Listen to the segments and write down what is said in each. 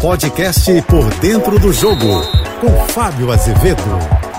podcast Por Dentro do Jogo, com Fábio Azevedo.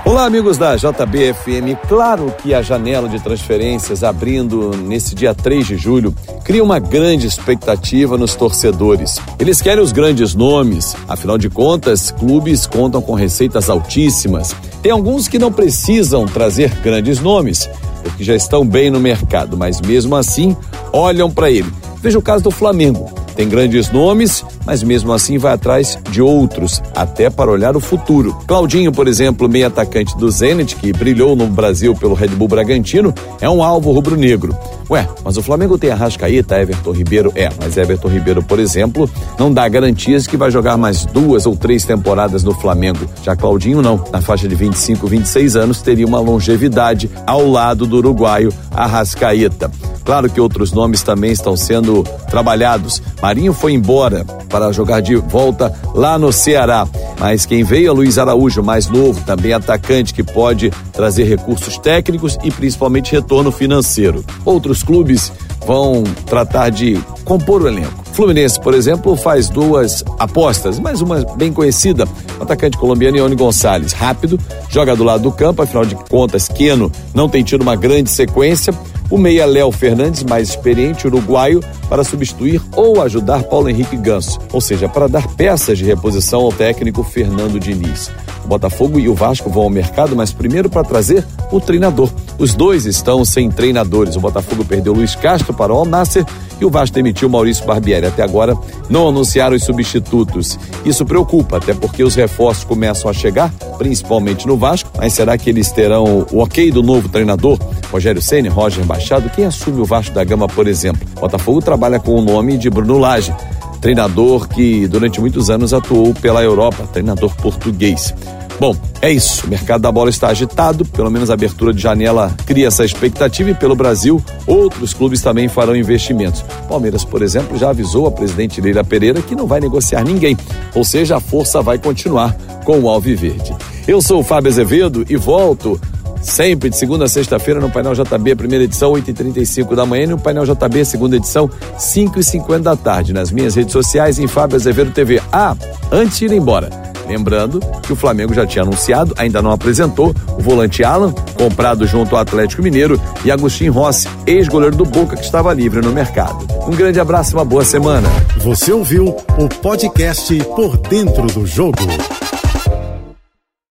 Olá, amigos da JBFM. Claro que a janela de transferências abrindo nesse dia 3 de julho cria uma grande expectativa nos torcedores. Eles querem os grandes nomes, afinal de contas, clubes contam com receitas altíssimas. Tem alguns que não precisam trazer grandes nomes, porque já estão bem no mercado, mas mesmo assim olham para ele. Veja o caso do Flamengo. Tem grandes nomes, mas mesmo assim vai atrás de outros, até para olhar o futuro. Claudinho, por exemplo, meio atacante do Zenit, que brilhou no Brasil pelo Red Bull Bragantino, é um alvo rubro-negro. Ué, mas o Flamengo tem Arrascaeta, Everton Ribeiro, é, mas Everton Ribeiro, por exemplo, não dá garantias que vai jogar mais duas ou três temporadas no Flamengo. Já Claudinho não, na faixa de 25, 26 anos, teria uma longevidade ao lado do uruguaio Arrascaeta. Claro que outros nomes também estão sendo trabalhados. Marinho foi embora para jogar de volta lá no Ceará. Mas quem veio é Luiz Araújo, mais novo, também atacante, que pode trazer recursos técnicos e principalmente retorno financeiro. Outros clubes vão tratar de compor o elenco. Fluminense, por exemplo, faz duas apostas, mais uma bem conhecida, o atacante colombiano Ione Gonçalves, rápido, joga do lado do campo, afinal de contas, Queno não tem tido uma grande sequência, o meia Léo Fernandes, mais experiente, uruguaio, para substituir ou ajudar Paulo Henrique Ganso, ou seja, para dar peças de reposição ao técnico Fernando Diniz. O Botafogo e o Vasco vão ao mercado, mas primeiro para trazer o treinador. Os dois estão sem treinadores. O Botafogo perdeu Luiz Castro para o Alnasser e o Vasco demitiu Maurício Barbieri. Até agora não anunciaram os substitutos. Isso preocupa, até porque os reforços começam a chegar, principalmente no Vasco, mas será que eles terão o ok do novo treinador? Rogério Ceni, Roger Machado, quem assume o Vasco da Gama, por exemplo? Botafogo trabalha com o nome de Bruno Lage, treinador que durante muitos anos atuou pela Europa, treinador português. Bom, é isso. O mercado da bola está agitado, pelo menos a abertura de janela cria essa expectativa e pelo Brasil, outros clubes também farão investimentos. Palmeiras, por exemplo, já avisou a presidente Leila Pereira que não vai negociar ninguém, ou seja, a força vai continuar com o Alviverde. Eu sou o Fábio Azevedo e volto sempre de segunda a sexta-feira no Painel JB, primeira edição, 8h35 da manhã, e no Painel JB, segunda edição, 5h50 da tarde. Nas minhas redes sociais, em Fábio Azevedo TV. Ah, antes de ir embora, lembrando que o Flamengo já tinha anunciado, ainda não apresentou, o volante Alan, comprado junto ao Atlético Mineiro, e Agostinho Rossi, ex-goleiro do Boca, que estava livre no mercado. Um grande abraço e uma boa semana. Você ouviu o podcast Por Dentro do Jogo.